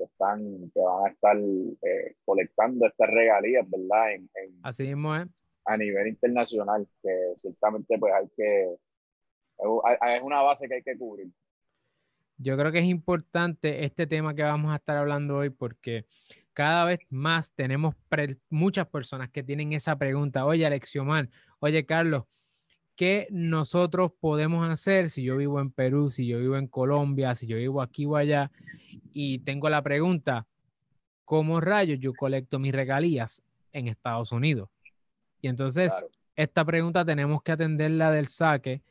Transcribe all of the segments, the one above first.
que están, que van a estar eh, colectando estas regalías, ¿verdad? En, Así mismo es. A nivel internacional, que ciertamente pues hay que, es una base que hay que cubrir. Yo creo que es importante este tema que vamos a estar hablando hoy porque cada vez más tenemos muchas personas que tienen esa pregunta. Oye, Alexiomar, oye, Carlos, ¿qué nosotros podemos hacer si yo vivo en Perú, si yo vivo en Colombia, si yo vivo aquí o allá? Y tengo la pregunta, ¿cómo rayos yo colecto mis regalías en Estados Unidos? Y entonces, esta pregunta tenemos que atenderla del saque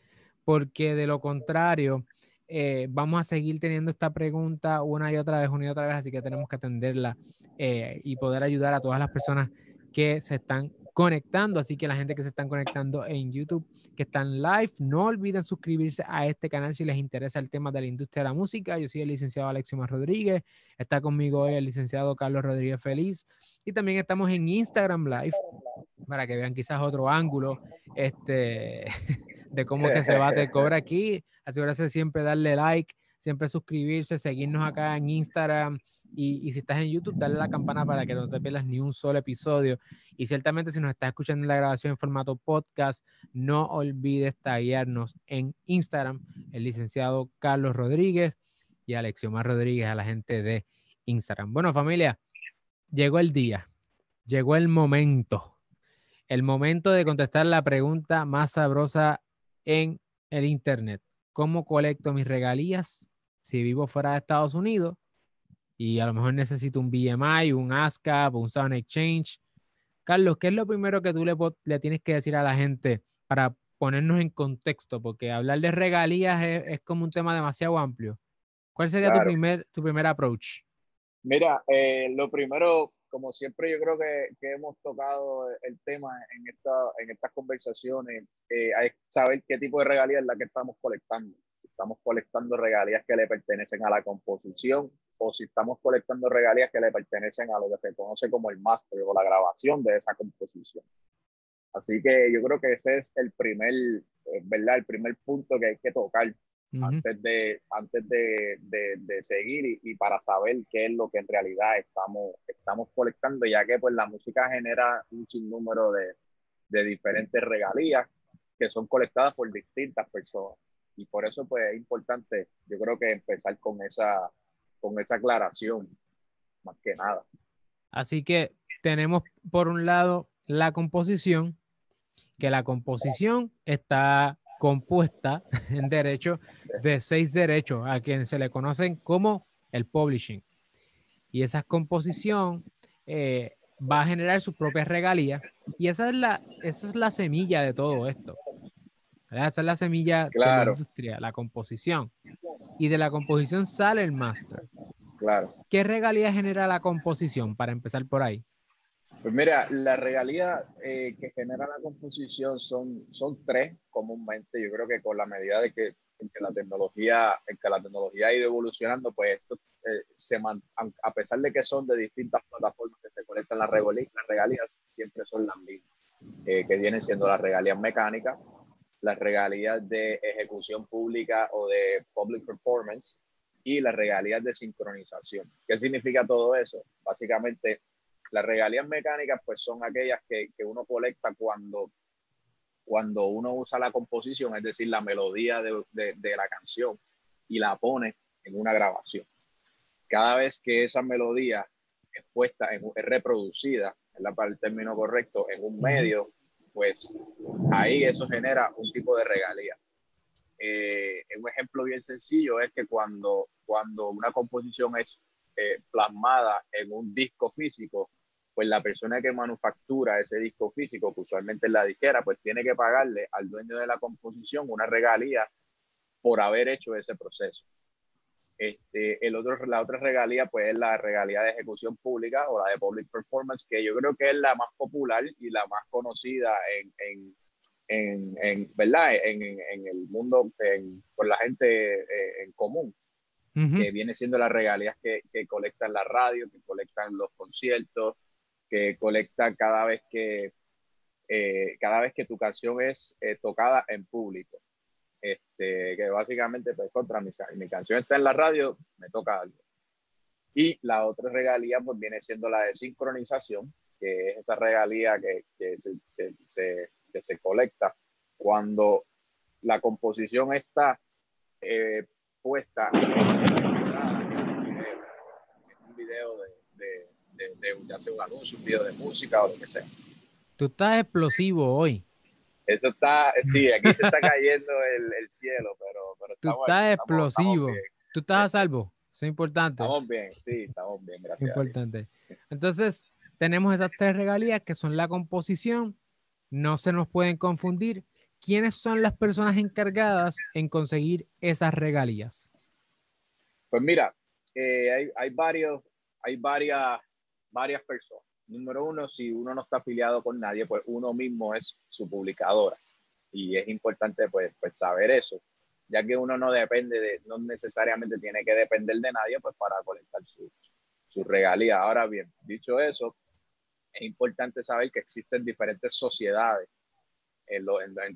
porque de lo contrario, eh, vamos a seguir teniendo esta pregunta una y otra vez, una y otra vez, así que tenemos que atenderla eh, y poder ayudar a todas las personas que se están conectando. Así que la gente que se están conectando en YouTube, que están live, no olviden suscribirse a este canal si les interesa el tema de la industria de la música. Yo soy el licenciado Alexio Rodríguez. Está conmigo hoy el licenciado Carlos Rodríguez Feliz. Y también estamos en Instagram Live para que vean quizás otro ángulo este, de cómo que se bate el cobre aquí. Asegúrate de siempre darle like, siempre suscribirse, seguirnos acá en Instagram y, si estás en YouTube, darle la campana para que no te pierdas ni un solo episodio. Y ciertamente si nos estás escuchando en la grabación en formato podcast, no olvides taguearnos en Instagram, el licenciado Carlos Rodríguez y Alexiomar Rodríguez, a la gente de Instagram. Bueno, familia, llegó el día, llegó el momento, el momento de contestar la pregunta más sabrosa en el Internet. ¿Cómo colecto mis regalías si vivo fuera de Estados Unidos? Y a lo mejor necesito un BMI, un ASCAP, un Sound Exchange. Carlos, ¿qué es lo primero que tú le, le, tienes que decir a la gente para ponernos en contexto? Porque hablar de regalías es, como un tema demasiado amplio. ¿Cuál sería tu, primer, tu primer approach? Mira, eh, lo primero, como siempre yo creo que, que, hemos tocado el tema en, esta, en estas conversaciones, eh, hay saber qué tipo de regalías es la que estamos colectando. Estamos colectando regalías que le pertenecen a la composición o si estamos colectando regalías que le pertenecen a lo que se conoce como el máster o la grabación de esa composición. Así que yo creo que ese es el primer, eh, ¿verdad? El primer punto que hay que tocar antes de, antes de, de, seguir y, para saber qué es lo que en realidad estamos, estamos colectando, ya que pues la música genera un sinnúmero de, de diferentes regalías que son colectadas por distintas personas. Y por eso pues es importante, yo creo que empezar con esa, con esa aclaración, más que nada. Así que tenemos por un lado la composición, que la composición está compuesta en derecho de seis derechos a quienes se le conocen como el publishing. Y esa composición eh, va a generar sus propias regalías y esa es la, esa es la semilla de todo esto. Esa es la semilla de la industria, la composición. Y de la composición sale el master. Claro. ¿Qué regalías genera la composición para empezar por ahí? Pues mira, la regalía eh, que genera la composición son, son tres comúnmente. Yo creo que con la medida de que, que la tecnología, en que la tecnología ha ido evolucionando, pues esto eh, se a pesar de que son de distintas plataformas que se conectan las regalías, las regalías siempre son las mismas, eh, que vienen siendo las regalías mecánicas, las regalías de ejecución pública o de public performance y las regalías de sincronización. ¿Qué significa todo eso? Básicamente las regalías mecánicas pues son aquellas que, que, uno colecta cuando, cuando uno usa la composición, es decir, la melodía de, de, la canción y la pone en una grabación. Cada vez que esa melodía es puesta, en, es reproducida, la para el término correcto, en un medio, pues ahí eso genera un tipo de regalía. Eh, un ejemplo bien sencillo es que cuando, cuando una composición es eh, plasmada en un disco físico, pues la persona que manufactura ese disco físico, que usualmente es la disquera, pues tiene que pagarle al dueño de la composición una regalía por haber hecho ese proceso. Este, el otro, la otra regalía, pues es la regalía de ejecución pública o la de public performance, que yo creo que es la más popular y la más conocida en, en, en, en ¿verdad? En, en, el mundo, por la gente eh, en común, que viene siendo las regalías que, que colectan la radio, que colectan los conciertos, que colecta cada vez que, eh, cada vez que tu canción es eh, tocada en público. Este, que básicamente, pues, contra mi, mi, canción está en la radio, me toca algo. Y la otra regalía pues viene siendo la de sincronización, que es esa regalía que, que se, se, que se colecta cuando la composición está eh, puesta en un video de, de, de, de, hacer un anuncio, un video de música o lo que sea. Tú estás explosivo hoy. Esto está, sí, aquí se está cayendo el, el cielo, pero, pero Tú estás explosivo. Tú estás a salvo. Eso es importante. Estamos bien, sí, estamos bien, gracias. Importante. Entonces, tenemos esas tres regalías que son la composición, no se nos pueden confundir. ¿Quiénes son las personas encargadas en conseguir esas regalías? Pues mira, eh, hay, hay, varios, hay varias, varias personas. Número uno, si uno no está afiliado con nadie, pues uno mismo es su publicadora. Y es importante pues, pues saber eso, ya que uno no depende de, no necesariamente tiene que depender de nadie pues para colectar su, su regalía. Ahora bien, dicho eso, es importante saber que existen diferentes sociedades. En,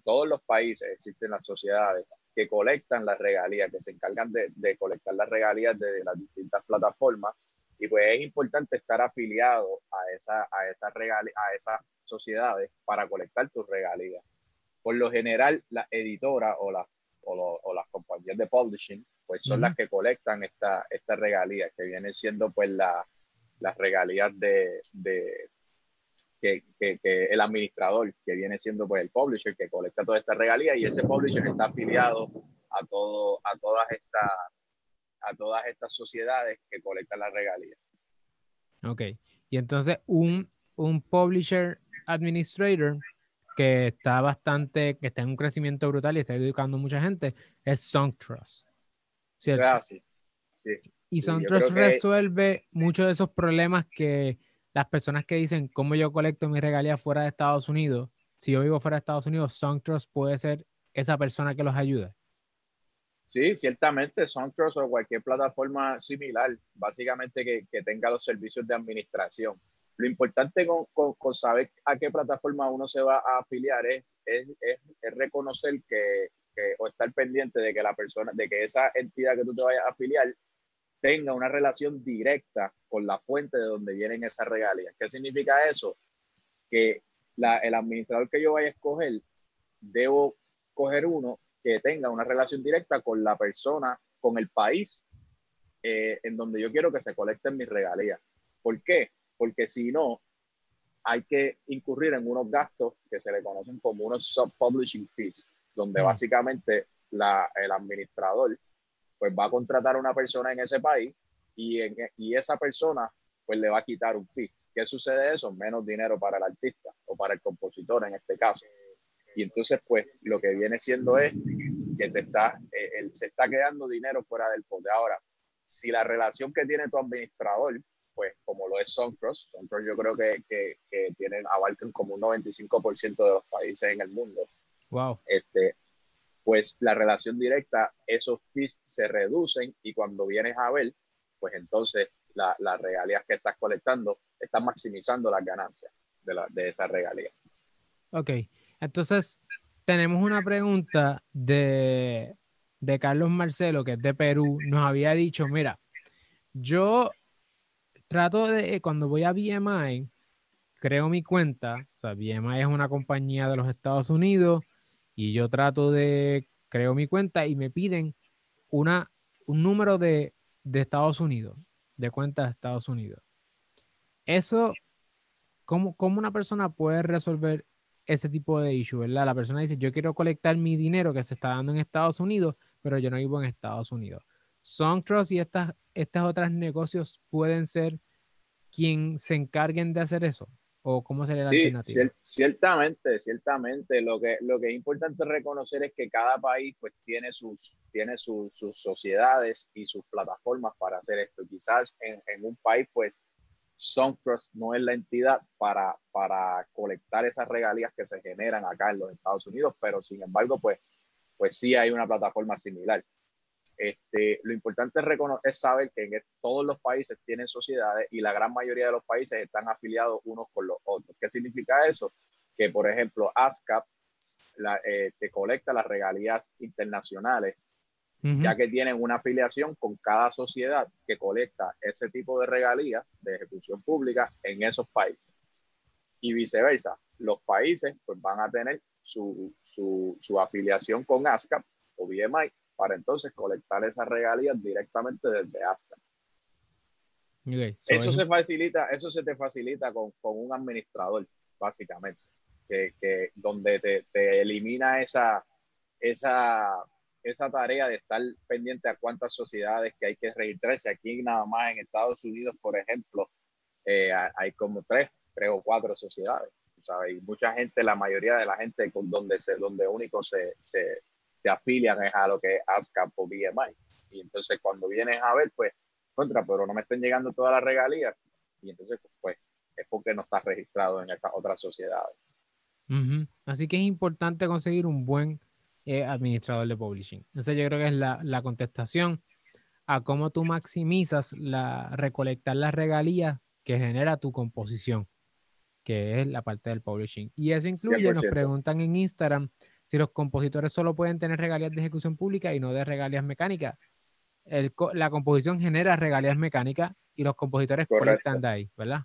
todos los países existen las sociedades que colectan las regalías, que se encargan de, de colectar las regalías de las distintas plataformas. Y pues es importante estar afiliado a, esa, a, esa a esas sociedades para colectar tus regalías. Por lo general, las editoras o, las o, o, las compañías de publishing, pues son las que colectan esta, esta regalías, que vienen siendo pues la, las regalías de, de, que, el administrador, que viene siendo pues el publisher, que colecta toda esta regalía y ese publisher está afiliado a, todo, a, todas, estas, a todas estas sociedades que colectan la regalía. Ok, y entonces un, un publisher administrator que está bastante, que está en un crecimiento brutal y está educando a mucha gente, es SongTrust. ¿cierto? sí. Y SongTrust resuelve muchos de esos problemas que las personas que dicen cómo yo colecto mi regalías fuera de Estados Unidos, si yo vivo fuera de Estados Unidos, SongTrust puede ser esa persona que los ayude. Sí, ciertamente SongTrust o cualquier plataforma similar, básicamente que, que tenga los servicios de administración. Lo importante con, con, saber a qué plataforma uno se va a afiliar es, es, es, es reconocer que, que, o estar pendiente de que la persona, de que esa entidad que tú te vayas a afiliar tenga una relación directa con la fuente de donde vienen esas regalías. ¿Qué significa eso? Que la, el administrador que yo vaya a escoger, debo coger uno que tenga una relación directa con la persona, con el país eh, en donde yo quiero que se colecten mis regalías. ¿Por qué? Porque si no, hay que incurrir en unos gastos que se le conocen como unos sub-publishing fees, donde mm. básicamente la, el administrador pues va a contratar a una persona en ese país y, en, y esa persona pues le va a quitar un fee. ¿Qué sucede eso? Menos dinero para el artista o para el compositor en este caso. Y entonces pues lo que viene siendo es que te está, eh, se está quedando dinero fuera del pote. Ahora, si la relación que tiene tu administrador, pues como lo es Soncross, Soncross yo creo que, que, que tienen, abarcan como un 95% de los países en el mundo. Wow. Este, pues la relación directa, esos fees se reducen y cuando vienes a ver, pues entonces las la regalías que estás colectando están maximizando las ganancias de, la, de esa regalía. Ok, entonces tenemos una pregunta de, de Carlos Marcelo, que es de Perú. Nos había dicho, mira, yo trato de, cuando voy a BMI, creo mi cuenta, o sea, BMI es una compañía de los Estados Unidos, y yo trato de, creo mi cuenta y me piden una, un número de, de Estados Unidos, de cuenta de Estados Unidos. Eso, ¿cómo, ¿cómo, una persona puede resolver ese tipo de issue, verdad? La persona dice, yo quiero colectar mi dinero que se está dando en Estados Unidos, pero yo no vivo en Estados Unidos. SongTrust y estas, estas otras negocios pueden ser quien se encarguen de hacer eso o cómo sería la sí, alternativa? ciertamente, ciertamente. Lo que, lo que es importante reconocer es que cada país pues tiene sus, tiene sus sociedades y sus plataformas para hacer esto. Quizás en, en un país pues SongTrust no es la entidad para, para colectar esas regalías que se generan acá en los Estados Unidos, pero sin embargo pues, pues sí hay una plataforma similar. Este, lo importante es, es saber que en todos los países tienen sociedades y la gran mayoría de los países están afiliados unos con los otros. ¿Qué significa eso? Que, por ejemplo, ASCAP la, eh, te colecta las regalías internacionales ya que tienen una afiliación con cada sociedad que colecta ese tipo de regalías de ejecución pública en esos países. Y viceversa, los países pues, van a tener su, su, su afiliación con ASCAP o BMI para entonces colectar esas regalías directamente desde ASCAP. eso se facilita, eso se te facilita con, con un administrador, básicamente, que, que donde te, te, elimina esa, esa, esa tarea de estar pendiente a cuántas sociedades que hay que registrarse. Aquí nada más en Estados Unidos, por ejemplo, eh, hay como tres, tres o cuatro sociedades. ¿sabes? Y mucha gente, la mayoría de la gente con donde, se, donde único se, se, se afilian es a lo que es ASCAP o BMI. Y entonces cuando vienes a ver, pues, contra, pero no me estén llegando todas las regalías. Y entonces, pues, es porque no estás registrado en esas otras sociedades. Así que es importante conseguir un buen eh, administrador de publishing. Esa yo creo que es la, la, contestación a cómo tú maximizas la recolectar las regalías que genera tu composición, que es la parte del publishing. Y eso incluye, nos preguntan en Instagram, si los compositores solo pueden tener regalías de ejecución pública y no de regalías mecánicas. El, la composición genera regalías mecánicas y los compositores colectan de ahí, ¿verdad?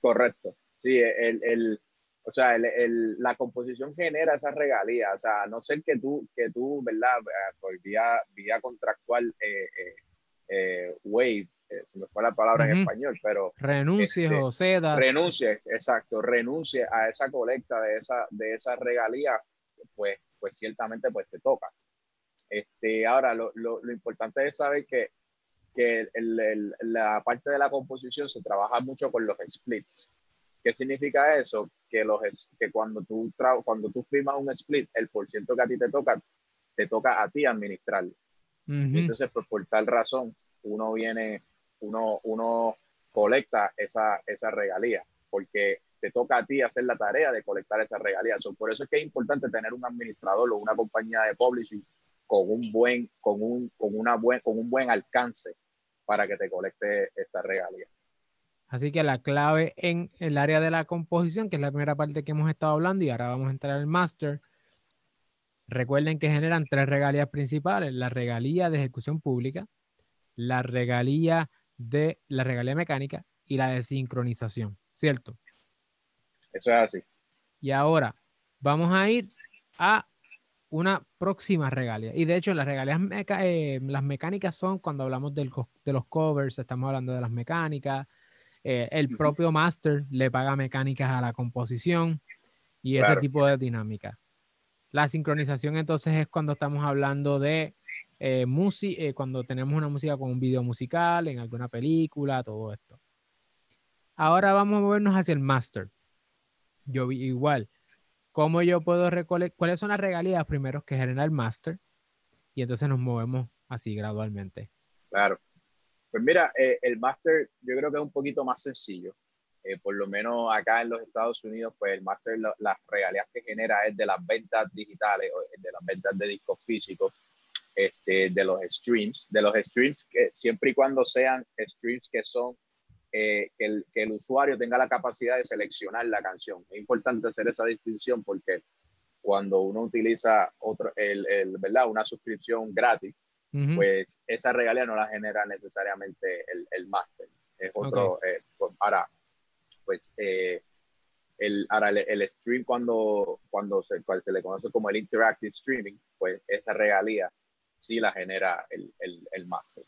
Correcto. Sí, el, el o sea, el, el, la composición genera esa regalía. O sea, a no ser que tú, que tú ¿verdad? Eh, por vía, vía contractual, eh, eh, eh wave, eh, se me fue la palabra en español, pero... Renuncies este, o cedas. Renuncie, exacto, renuncie a esa colecta de esa, de esa regalía, pues, pues ciertamente pues te toca. Este, ahora, lo, lo, lo importante es saber que, que el, el, la parte de la composición se trabaja mucho con los splits. ¿Qué significa eso? Que, los, que cuando, tú cuando tú firmas un split, el porciento que a ti te toca, te toca a ti administrarlo. Entonces, pues, por tal razón, uno viene, uno, uno colecta esa, esa regalía, porque te toca a ti hacer la tarea de colectar esa regalía. por eso es que es importante tener un administrador o una compañía de publishing con un buen, con un, con una buen, con un buen alcance para que te colecte esta regalía. Así que la clave en el área de la composición, que es la primera parte que hemos estado hablando, y ahora vamos a entrar al master. Recuerden que generan tres regalías principales: la regalía de ejecución pública, la regalía de la regalía mecánica y la de sincronización, ¿cierto? Eso es así. Y ahora vamos a ir a una próxima regalía. Y de hecho, las regalías eh, las mecánicas son cuando hablamos de los covers, estamos hablando de las mecánicas, eh, el propio master le paga mecánicas a la composición y ese tipo de dinámica. La sincronización entonces es cuando estamos hablando de eh, música, eh, cuando tenemos una música con un video musical, en alguna película, todo esto. Ahora vamos a movernos hacia el master. Yo vi igual. ¿Cómo yo puedo recolectar? ¿Cuáles son las regalías primeros que genera el master? Y entonces nos movemos así gradualmente. Claro. Pues mira, eh, el máster yo creo que es un poquito más sencillo. Eh, por lo menos acá en los Estados Unidos, pues el máster, las regalías que genera es de las ventas digitales, de las ventas de discos físicos, este, de los streams, de los streams que siempre y cuando sean streams que son, eh, que, el, que el usuario tenga la capacidad de seleccionar la canción. Es importante hacer esa distinción porque cuando uno utiliza otro, el, el, ¿verdad? una suscripción gratis, pues esa regalía no la genera necesariamente el, el máster. Es otro, eh, pues, ahora, pues eh, el, ahora el, stream cuando, cuando se, se le conoce como el interactive streaming, pues esa regalía sí la genera el, el, el máster.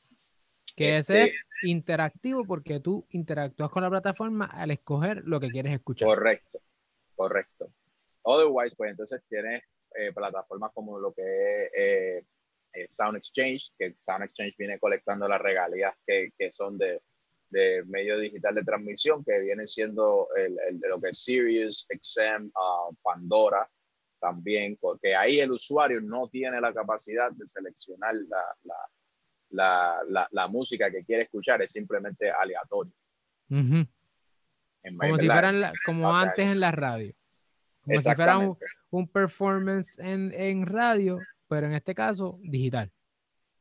Que ese es este interactivo porque tú interactúas con la plataforma al escoger lo que quieres escuchar. Correcto, correcto. Otherwise, pues entonces tienes eh, plataformas como lo que es eh, Sound Exchange, que Sound Exchange viene colectando las regalías que, que son de, de, medio digital de transmisión, que viene siendo el, el, de lo que es Sirius, XM, uh, Pandora, también, porque ahí el usuario no tiene la capacidad de seleccionar la, la, la, la música que quiere escuchar, es simplemente aleatorio. Como si fueran como antes en la radio. Como si fuera un, un performance en, en radio, pero en este caso, digital.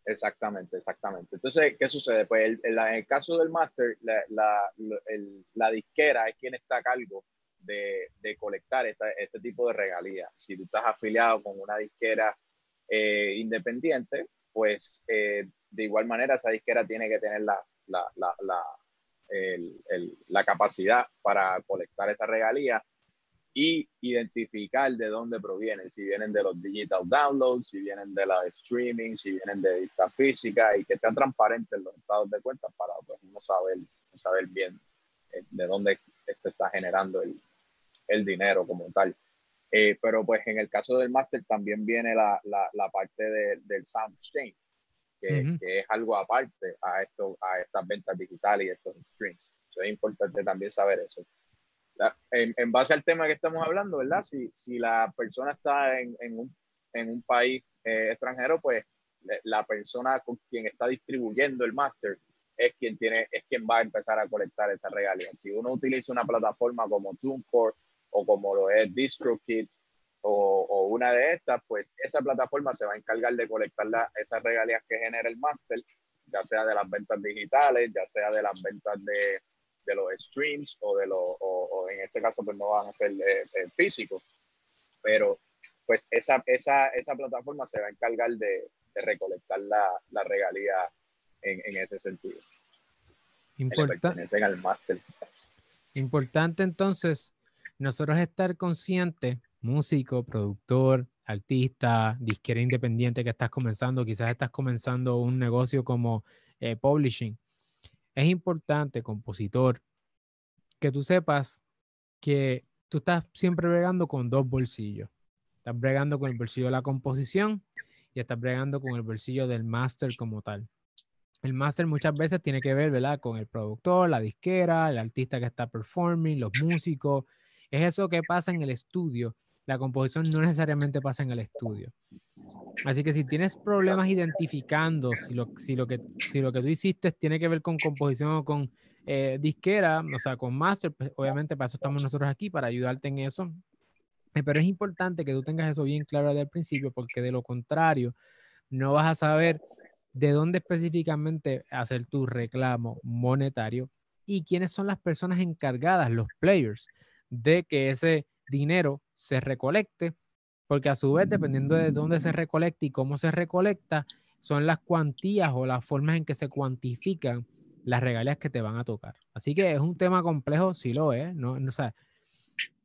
Exactamente, exactamente. Entonces, ¿qué sucede? Pues en el caso del máster, la, disquera es quien está a cargo de, colectar este tipo de regalías. Si tú estás afiliado con una disquera eh, independiente, pues eh, de igual manera esa disquera tiene que tener la, la capacidad para colectar esa regalía y identificar de dónde provienen, si vienen de los digital downloads, si vienen de la streaming, si vienen de vista física y que sean transparentes los estados de cuenta para pues, uno saber, saber bien eh, de dónde se está generando el, el dinero como tal. Eh, pero pues en el caso del máster también viene la, la, la parte de, del sound exchange, que, que, es algo aparte a, esto, a estas ventas digitales y estos streams. es importante también saber eso en, base al tema que estamos hablando, ¿verdad? Si, la persona está en, un, país eh, extranjero, pues la persona con quien está distribuyendo el máster es quien tiene, es quien va a empezar a colectar esa regalía. Si uno utiliza una plataforma como TuneCore o como lo es DistroKid o, o, una de estas, pues esa plataforma se va a encargar de colectar la, esas regalías que genera el máster, ya sea de las ventas digitales, ya sea de las ventas de, de los streams o de los, o, en este caso pues no van a ser eh, eh, físicos, pero pues esa, esa, esa plataforma se va a encargar de, de recolectar la, la regalía en, en, ese sentido. Importante. Importante entonces nosotros estar conscientes, músico, productor, artista, disquera independiente que estás comenzando, quizás estás comenzando un negocio como eh, publishing es importante, compositor, que tú sepas que tú estás siempre bregando con dos bolsillos. Estás bregando con el bolsillo de la composición y estás bregando con el bolsillo del máster como tal. El máster muchas veces tiene que ver, ¿verdad? Con el productor, la disquera, el artista que está performing, los músicos. Es eso que pasa en el estudio la composición no necesariamente pasa en el estudio. Así que si tienes problemas identificando si lo, si lo, que, si lo que tú hiciste tiene que ver con composición o con eh, disquera, o sea, con master, pues obviamente para eso estamos nosotros aquí, para ayudarte en eso. Eh, pero es importante que tú tengas eso bien claro desde el principio, porque de lo contrario, no vas a saber de dónde específicamente hacer tu reclamo monetario y quiénes son las personas encargadas, los players, de que ese dinero se recolecte, porque a su vez, dependiendo de dónde se recolecta y cómo se recolecta, son las cuantías o las formas en que se cuantifican las regalías que te van a tocar. Así que es un tema complejo, sí lo es, ¿no? no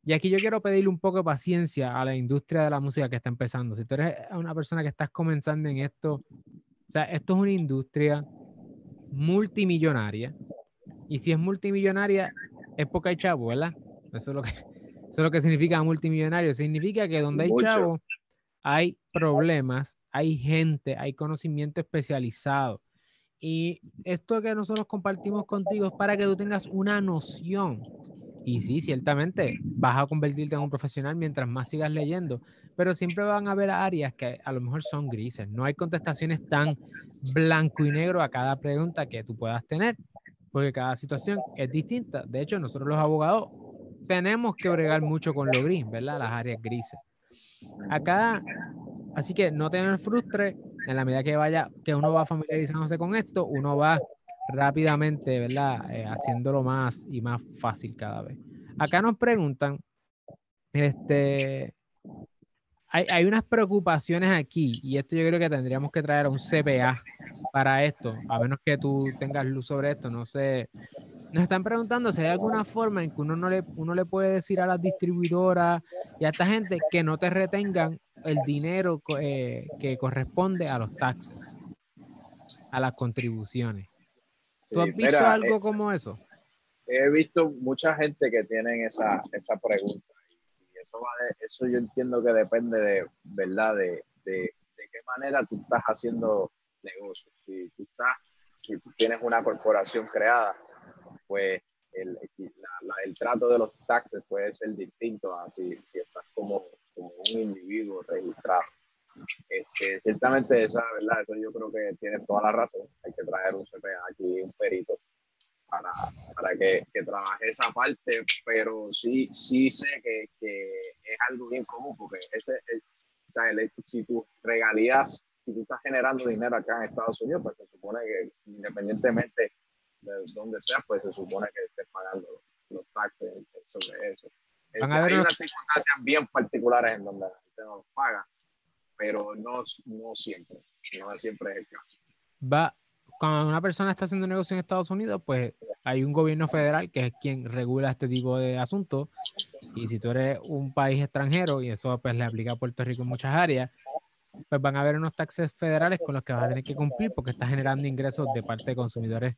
y aquí yo quiero pedirle un poco de paciencia a la industria de la música que está empezando. Si tú eres una persona que estás comenzando en esto, o sea, esto es una industria multimillonaria. Y si es multimillonaria, es porque hay chavo, ¿verdad? Eso es lo que, eso es lo que significa multimillonario. Significa que donde hay chavo, hay problemas, hay gente, hay conocimiento especializado. Y esto que nosotros compartimos contigo es para que tú tengas una noción. Y sí, ciertamente vas a convertirte en un profesional mientras más sigas leyendo, pero siempre van a haber áreas que a lo mejor son grises. No hay contestaciones tan blanco y negro a cada pregunta que tú puedas tener, porque cada situación es distinta. De hecho, nosotros los abogados tenemos que bregar mucho con lo gris, ¿verdad? Las áreas grises. Acá, así que no tener frustre, en la medida que vaya, que uno va familiarizándose con esto, uno va rápidamente, ¿verdad? Eh, haciéndolo más y más fácil cada vez. Acá nos preguntan, este, hay, hay, unas preocupaciones aquí, y esto yo creo que tendríamos que traer a un CPA para esto, a menos que tú tengas luz sobre esto, no sé nos están preguntando si hay alguna forma en que uno, no le, uno le puede decir a las distribuidoras y a esta gente que no te retengan el dinero eh, que corresponde a los taxes, a las contribuciones. ¿Tú has visto algo eh, como eso? He visto mucha gente que tienen esa, esa pregunta y eso, eso yo entiendo que depende de, ¿verdad? De, de, de qué manera tú estás haciendo negocios. Si tú estás, si tú tienes una corporación creada, pues el, el, trato de los taxes puede ser distinto a si, si estás como, como, un individuo registrado. Este, ciertamente esa, ¿verdad? Eso yo creo que tiene toda la razón. Hay que traer un CPA aquí, un perito, para, para que, que, trabaje esa parte, pero sí, sí sé que, que es algo bien común, porque ese, o sea, el, si tus regalías, si tú estás generando dinero acá en Estados Unidos, pues se supone que independientemente de donde sea, pues se supone que estés pagando los taxes sobre eso. hay unas circunstancias bien particulares en donde la gente no paga, pero no, no siempre. no siempre es el caso. Va, cuando una persona está haciendo negocio en Estados Unidos, pues hay un gobierno federal que es quien regula este tipo de asuntos. Y si tú eres un país extranjero, y eso pues le aplica a Puerto Rico en muchas áreas, pues van a haber unos taxes federales con los que vas a tener que cumplir porque estás generando ingresos de parte de consumidores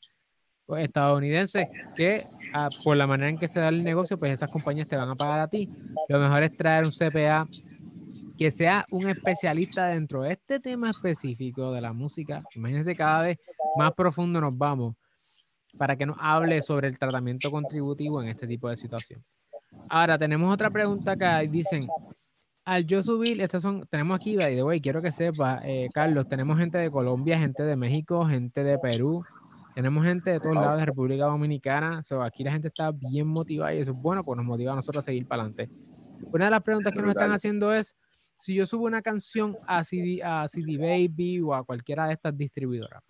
estadounidenses que ah, por la manera en que se da el negocio, pues esas compañías te van a pagar a ti. Lo mejor es traer un CPA que sea un especialista dentro de este tema específico de la música. Imagínense cada vez más profundo nos vamos para que nos hable sobre el tratamiento contributivo en este tipo de situación. Ahora tenemos otra pregunta acá. Dicen, al yo subir, estas son, tenemos aquí, by the way, quiero que sepa, eh, Carlos, tenemos gente de Colombia, gente de México, gente de Perú, tenemos gente de todos lados de República Dominicana, so, aquí la gente está bien motivada y eso es bueno, pues nos motiva a nosotros a seguir para adelante. Una de las preguntas que nos están haciendo es, si yo subo una canción a CD, a CD Baby o a cualquiera de estas distribuidoras,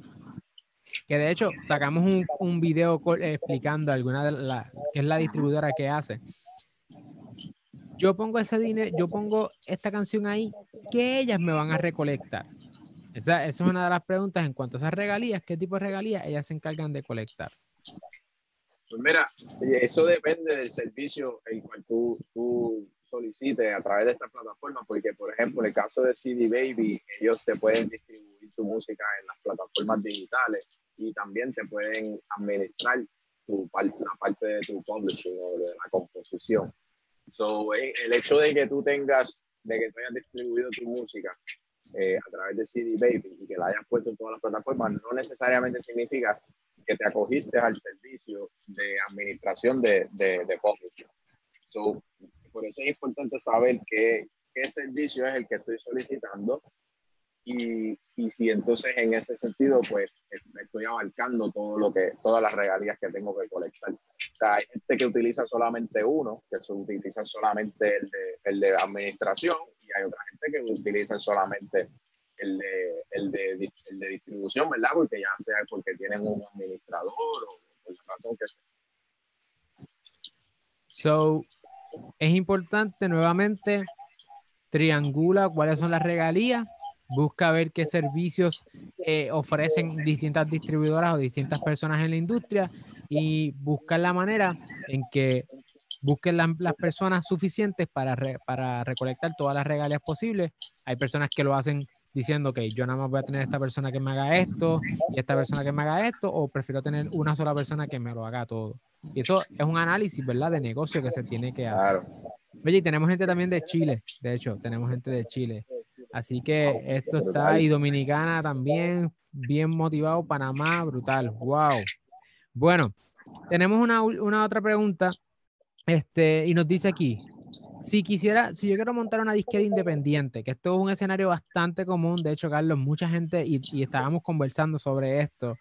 que de hecho sacamos un, un video explicando alguna de las, que es la distribuidora que hace, yo pongo ese dinero, yo pongo esta canción ahí, ¿qué ellas me van a recolectar? Esa, es una de las preguntas en cuanto a esas regalías, ¿qué tipo de regalías ellas se encargan de colectar? Pues mira, eso depende del servicio en cual tú, tú solicites a través de esta plataforma, porque por ejemplo, en el caso de CD Baby, ellos te pueden distribuir tu música en las plataformas digitales y también te pueden administrar tu, la parte de tu publishing o de la composición. So, el hecho de que tú tengas, de que tú hayas distribuido tu música eh, a través de CD Baby y que la hayas puesto en todas las plataformas, no necesariamente significa que te acogiste al servicio de administración de, de, de. So, por eso es importante saber qué, qué servicio es el que estoy solicitando y, y, si entonces en ese sentido, pues estoy abarcando todo lo que, todas las regalías que tengo que colectar. O sea, hay gente que utiliza solamente uno, que se utiliza solamente el de, el de administración, y hay otra gente que utiliza solamente el de, el de, el de distribución, ¿verdad? Porque ya sea porque tienen un administrador o por la razón que sea. So, es importante nuevamente triangula cuáles son las regalías busca ver qué servicios eh, ofrecen distintas distribuidoras o distintas personas en la industria y buscar la manera en que busquen las personas suficientes para, para recolectar todas las regalías posibles. Hay personas que lo hacen diciendo que yo nada más voy a tener esta persona que me haga esto y esta persona que me haga esto, o prefiero tener una sola persona que me lo haga todo. Y eso es un análisis, ¿verdad?, de negocio que se tiene que hacer. Oye, y tenemos gente también de Chile, de hecho, tenemos gente de Chile. Así que esto está, y Dominicana también, bien motivado, Panamá, brutal, wow. Bueno, tenemos una, una otra pregunta, este, y nos dice aquí, si quisiera, si yo quiero montar una disquera independiente, que esto es un escenario bastante común, de hecho, Carlos, mucha gente, y, y estábamos conversando sobre esto,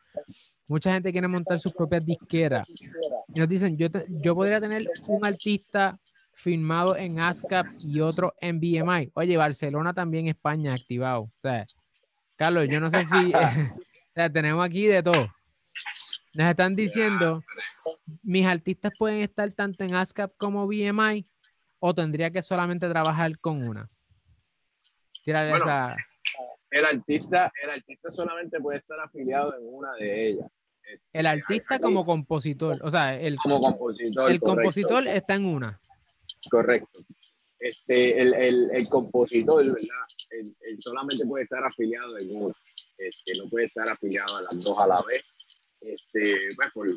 mucha gente quiere montar sus propias disqueras. Y nos dicen, yo, yo podría tener un artista firmado en ASCAP y otro en BMI. Oye, Barcelona también España activado. O sea, Carlos, yo no sé si tenemos aquí de todo. Nos están diciendo, mis artistas pueden estar tanto en ASCAP como BMI o tendría que solamente trabajar con una. esa... El artista, el artista solamente puede estar afiliado en una de ellas. El artista como compositor, o sea, el, como compositor, el compositor está en una. Correcto. Este, el, el, el compositor, ¿verdad? Él, solamente puede estar afiliado en uno. Este, no puede estar afiliado a las dos a la vez. Este, pues, por eh,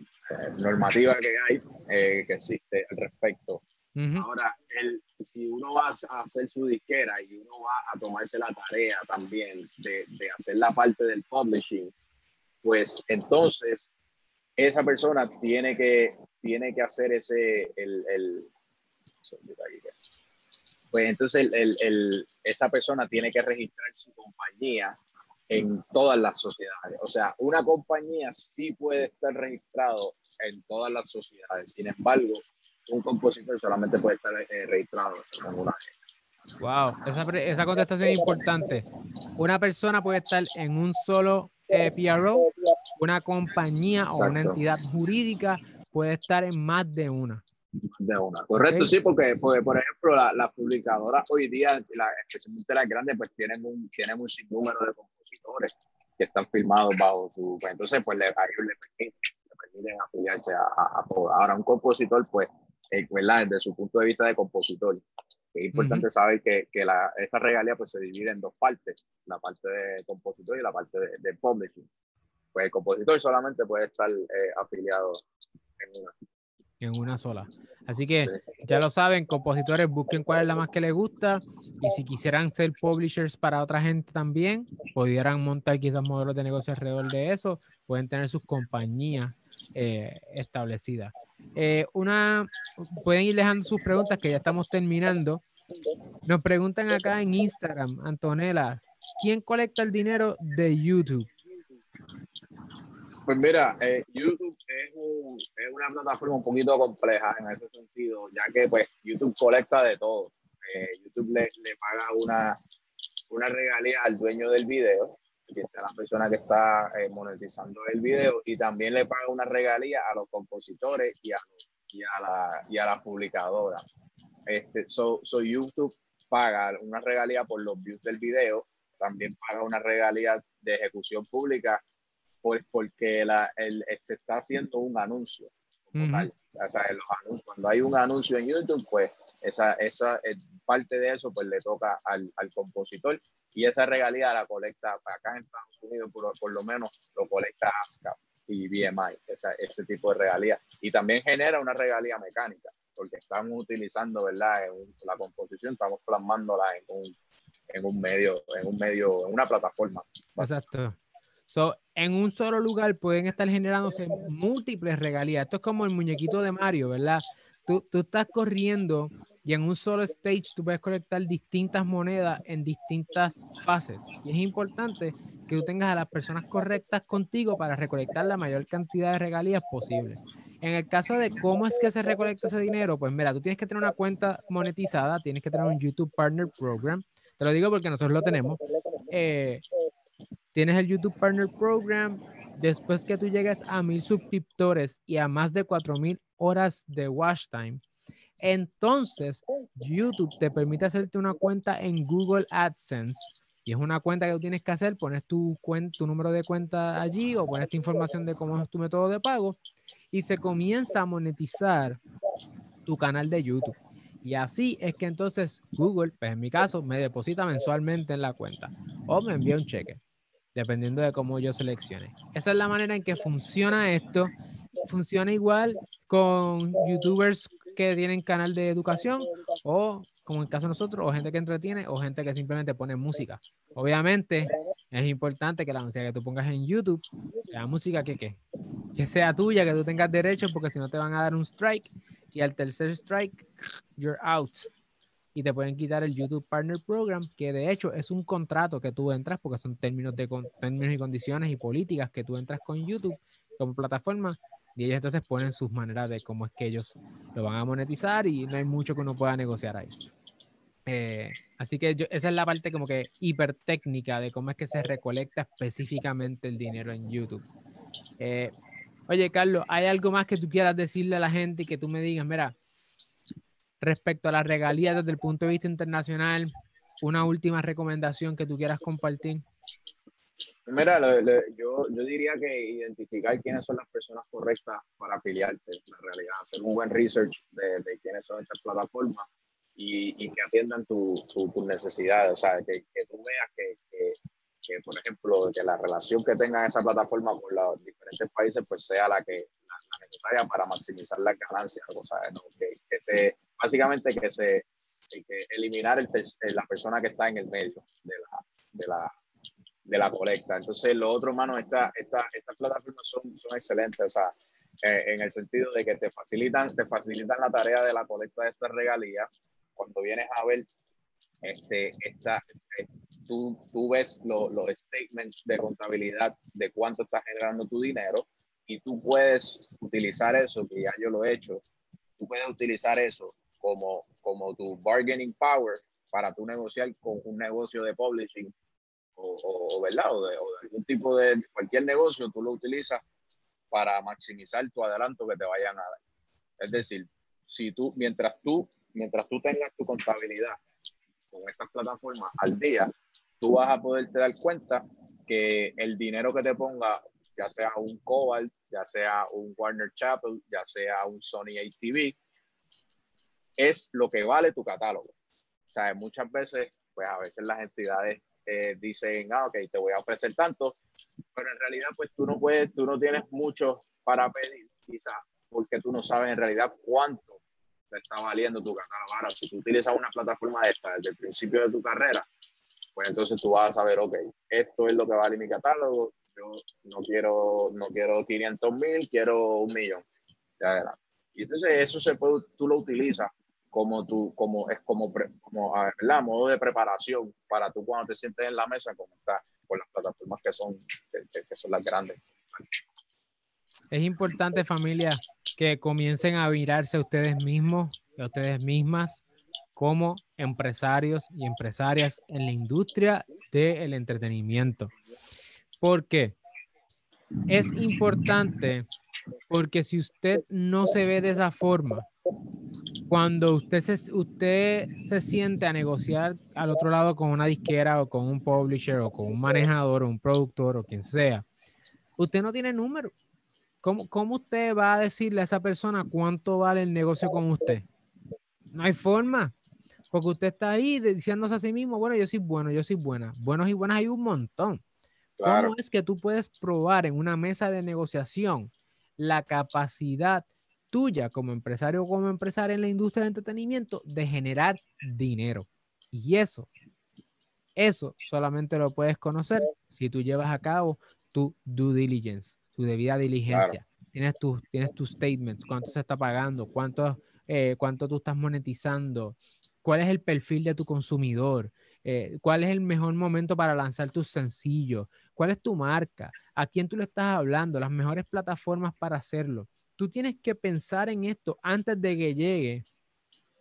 normativa que hay, eh, que existe al respecto. Ahora, el, si uno va a hacer su disquera y uno va a tomarse la tarea también de, de hacer la parte del publishing, pues entonces esa persona tiene que, tiene que hacer ese, el, el, pues entonces el, el, esa persona tiene que registrar su compañía en todas las sociedades. O sea, una compañía sí puede estar registrado en todas las sociedades. Sin embargo, un compositor solamente puede estar eh, registrado en una. Wow, esa, esa, contestación es importante. Una persona puede estar en un solo eh, PRO, una compañía o una entidad jurídica puede estar en más de una de una. Correcto, sí, porque, por ejemplo, las la publicadoras hoy día, la, especialmente las grandes, pues tienen un, tienen un sinnúmero de compositores que están firmados bajo su... Pues, entonces, pues le, a ellos le permiten, le permiten afiliarse a, a, Ahora, un compositor, pues, eh, Desde su punto de vista de compositor, es importante saber que, que la, esa regalía pues, se divide en dos partes, la parte de compositor y la parte de, de publishing. Pues el compositor solamente puede estar eh, afiliado en una en una sola. Así que ya lo saben, compositores, busquen cuál es la más que les gusta y si quisieran ser publishers para otra gente también, pudieran montar quizás modelos de negocio alrededor de eso, pueden tener sus compañías eh, establecidas. Eh, una, pueden ir dejando sus preguntas que ya estamos terminando. Nos preguntan acá en Instagram, Antonella, ¿quién colecta el dinero de YouTube? Pues mira, eh, YouTube es, es, una plataforma un poquito compleja en ese sentido, ya que pues YouTube colecta de todo. Eh, YouTube le, paga una, una regalía al dueño del video, que sea la persona que está eh, monetizando el video, y también le paga una regalía a los compositores y a, y a, la, y a la publicadora. Este, so, so YouTube paga una regalía por los views del video, también paga una regalía de ejecución pública porque la, el, se está haciendo un anuncio. O sea, los anuncios, cuando hay un anuncio en YouTube, pues esa, esa eh, parte de eso pues le toca al, al compositor y esa regalía la colecta acá en Estados Unidos, por, por lo menos lo colecta ASCAP y BMI, esa, ese tipo de regalía. Y también genera una regalía mecánica, porque estamos utilizando, ¿verdad? En la composición, estamos plasmándola en un, en un medio, en un medio, en una plataforma. Exacto. So, en un solo lugar pueden estar generándose múltiples regalías. Esto es como el muñequito de Mario, ¿verdad? Tú, tú estás corriendo y en un solo stage tú puedes colectar distintas monedas en distintas fases. Y es importante que tú tengas a las personas correctas contigo para recolectar la mayor cantidad de regalías posible. En el caso de cómo es que se recolecta ese dinero, pues mira, tú tienes que tener una cuenta monetizada, tienes que tener un YouTube Partner Program. Te lo digo porque nosotros lo tenemos. Eh, Tienes el YouTube Partner Program. Después que tú llegues a mil suscriptores y a más de 4000 horas de watch time, entonces YouTube te permite hacerte una cuenta en Google AdSense. Y es una cuenta que tú tienes que hacer, pones tu, tu número de cuenta allí o pones tu información de cómo es tu método de pago y se comienza a monetizar tu canal de YouTube. Y así es que entonces Google, pues en mi caso, me deposita mensualmente en la cuenta o me envía un cheque dependiendo de cómo yo seleccione. Esa es la manera en que funciona esto. Funciona igual con youtubers que tienen canal de educación o como en el caso de nosotros, o gente que entretiene o gente que simplemente pone música. Obviamente es importante que la música que tú pongas en YouTube sea música que, sea tuya, que tú tengas derecho, porque si no te van a dar un strike y al tercer strike, you're out y te pueden quitar el YouTube Partner Program, que de hecho es un contrato que tú entras porque son términos, de, términos y condiciones y políticas que tú entras con YouTube como plataforma y ellos entonces ponen sus maneras de cómo es que ellos lo van a monetizar y no hay mucho que uno pueda negociar ahí. Eh, así que esa es la parte como que hiper técnica de cómo es que se recolecta específicamente el dinero en YouTube. Eh, oye, Carlos, ¿hay algo más que tú quieras decirle a la gente y que tú me digas, mira, respecto a las regalías desde el punto de vista internacional, una última recomendación que tú quieras compartir. Mira, yo, yo diría que identificar quiénes son las personas correctas para afiliarte, en realidad, hacer un buen research de, de quiénes son estas plataformas y, y que atiendan tus tu, necesidades, o sea, que, que tú veas que, que, por ejemplo, que la relación que tenga esa plataforma con los diferentes países pues sea la que la, necesaria para maximizar las ganancias, o sea, que, que se básicamente que se que eliminar el, la persona que está en el medio de la, de la, de la colecta. Entonces, lo otro, hermano, esta, esta, estas plataformas son, son excelentes, o sea, eh, en el sentido de que te facilitan, te facilitan la tarea de la colecta de estas regalías. Cuando vienes a ver, este, esta, eh, tú, tú ves los statements de contabilidad de cuánto está generando tu dinero y tú puedes utilizar eso, que ya yo lo he hecho, tú puedes utilizar eso como, como tu bargaining power para tu negociar con un negocio de publishing o, o, ¿verdad? O de, algún tipo de cualquier negocio, tú lo utilizas para maximizar tu adelanto que te vayan a dar. Es decir, si tú, mientras tú, mientras tú tengas tu contabilidad con estas plataformas al día, tú vas a poderte dar cuenta que el dinero que te ponga, ya sea un Cobalt, ya sea un Warner Chapel, ya sea un Sony ATV, es lo que vale tu catálogo. O sea, muchas veces, pues a veces las entidades eh, dicen, ah, ok, te voy a ofrecer tanto, pero en realidad, pues tú no puedes, tú no tienes mucho para pedir, quizás, porque tú no sabes en realidad cuánto te está valiendo tu catálogo. Ahora, si tú utilizas una plataforma de esta desde el principio de tu carrera, pues entonces tú vas a saber, ok, esto es lo que vale mi catálogo, yo no quiero, no quiero 500 mil, quiero un millón. Y entonces eso se puede, tú lo utilizas como tú, como es como, como ¿verdad? modo de preparación para tú cuando te sientes en la mesa con, con las plataformas que son, que, son las grandes. Es importante familia que comiencen a mirarse a ustedes mismos, a ustedes mismas como empresarios y empresarias en la industria del entretenimiento. ¿Por qué? Es importante porque si usted no se ve de esa forma, cuando usted se, usted se siente a negociar al otro lado con una disquera o con un publisher o con un manejador o un productor o quien sea, usted no tiene número. ¿Cómo, ¿Cómo usted va a decirle a esa persona cuánto vale el negocio con usted? No hay forma. Porque usted está ahí diciéndose a sí mismo, bueno, yo soy bueno, yo soy buena. Buenos y buenas hay un montón. ¿Cómo es que tú puedes probar en una mesa de negociación la capacidad tuya como empresario o como empresaria en la industria del entretenimiento de generar dinero. Y eso, eso solamente lo puedes conocer si tú llevas a cabo tu due diligence, tu debida diligencia. Tienes tus tienes tus statements, cuánto se está pagando, cuánto, eh, cuánto tú estás monetizando, cuál es el perfil de tu consumidor, eh, cuál es el mejor momento para lanzar tus sencillos, cuál es tu marca, a quién tú le estás hablando, las mejores plataformas para hacerlo tú tienes que pensar en esto antes de que llegue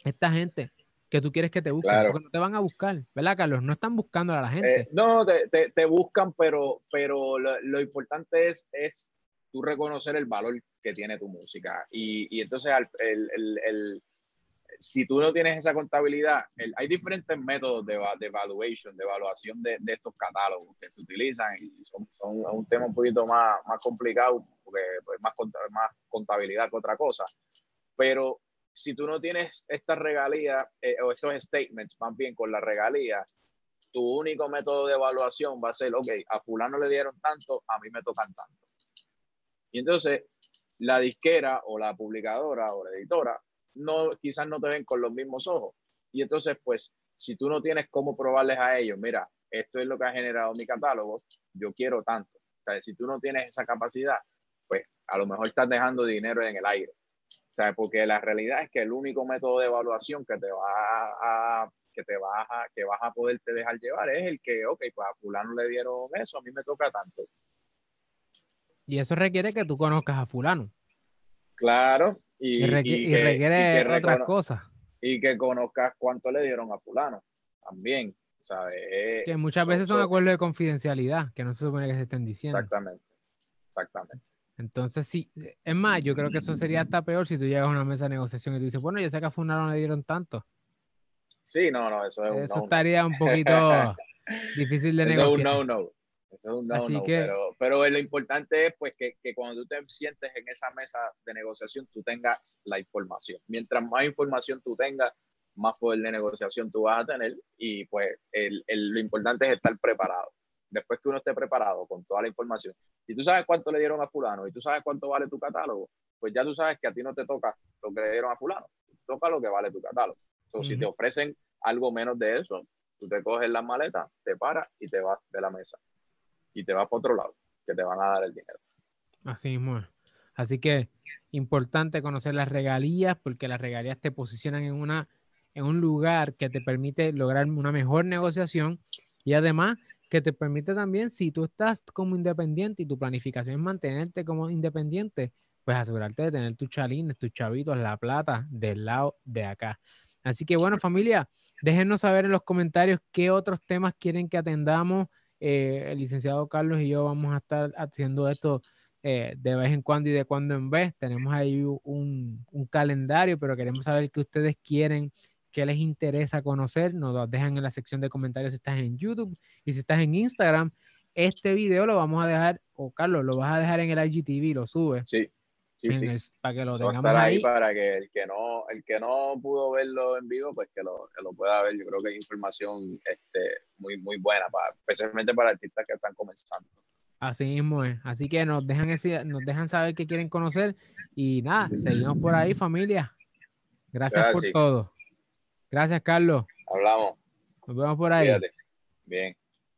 esta gente que tú quieres que te busque, porque no te van a buscar, ¿verdad, Carlos? No están buscando a la gente. Eh, no, te, te, buscan, pero, pero lo, importante es, es tú reconocer el valor que tiene tu música. Y, y entonces el, el, el, si tú no tienes esa contabilidad, hay diferentes métodos de, de evaluation, de evaluación de, de, estos catálogos que se utilizan y son, son, un tema un poquito más, más complicado porque es pues, más, más contabilidad que otra cosa. Pero si tú no tienes estas regalías eh, o estos statements más bien con la regalía, tu único método de evaluación va a ser, ok, a fulano le dieron tanto, a mí me tocan tanto. Y entonces la disquera o la publicadora o la editora no, quizás no te ven con los mismos ojos. Y entonces, pues, si tú no tienes cómo probarles a ellos, mira, esto es lo que ha generado mi catálogo, yo quiero tanto. O sea, si tú no tienes esa capacidad, pues a lo mejor estás dejando dinero en el aire. O sea, porque la realidad es que el único método de evaluación que te va a, que te vas a, que vas a poderte dejar llevar es el que, ok, pues a fulano le dieron eso, a mí me toca tanto. Y eso requiere que tú conozcas a fulano. Claro, y, requiere otras cosas. Y que conozcas cuánto le dieron a fulano también. que muchas veces son, acuerdos de confidencialidad, que no se supone que se estén diciendo. Exactamente, exactamente. Entonces, sí, es más, yo creo que eso sería hasta peor si tú llegas a una mesa de negociación y tú dices, bueno, yo sé que a Fulano le dieron tanto. Sí, no, no, eso es Eso estaría un poquito difícil de negociar. Eso es un no-no. Eso es un no, pero, pero, lo importante es pues que, que, cuando tú te sientes en esa mesa de negociación, tú tengas la información. Mientras más información tú tengas, más poder de negociación tú vas a tener y pues el, el, lo importante es estar preparado. Después que uno esté preparado con toda la información y tú sabes cuánto le dieron a fulano y tú sabes cuánto vale tu catálogo, pues ya tú sabes que a ti no te toca lo que le dieron a fulano, toca lo que vale tu catálogo. Entonces, si te ofrecen algo menos de eso, tú te coges las maletas, te paras y te vas de la mesa y te vas para otro lado, que te van a dar el dinero. Así mismo. Así que importante conocer las regalías, porque las regalías te posicionan en, una, en un lugar que te permite lograr una mejor negociación y además que te permite también, si tú estás como independiente y tu planificación es mantenerte como independiente, pues asegurarte de tener tus chalines, tus chavitos, la plata del lado de acá. Así que bueno, familia, déjenos saber en los comentarios qué otros temas quieren que atendamos eh, el licenciado Carlos y yo vamos a estar haciendo esto eh, de vez en cuando y de cuando en vez. Tenemos ahí un, calendario, pero queremos saber qué ustedes quieren, qué les interesa conocer. Nos lo dejan en la sección de comentarios si estás en YouTube y si estás en Instagram. este video lo vamos a dejar, o Carlos, lo vas a dejar en el IGTV, lo sube. Sí, sí, sí. para que lo tengamos ahí. Para que el que, no, el que no pudo verlo en vivo, pues que lo, que lo pueda ver. Yo creo que hay información este, muy, muy buena, para, especialmente para artistas que están comenzando. Así mismo es. Así que nos dejan, ese, nos dejan saber que quieren conocer. Y nada, seguimos por ahí, familia. Gracias por todo. Gracias, Carlos. Hablamos. Nos vemos por ahí. Bien.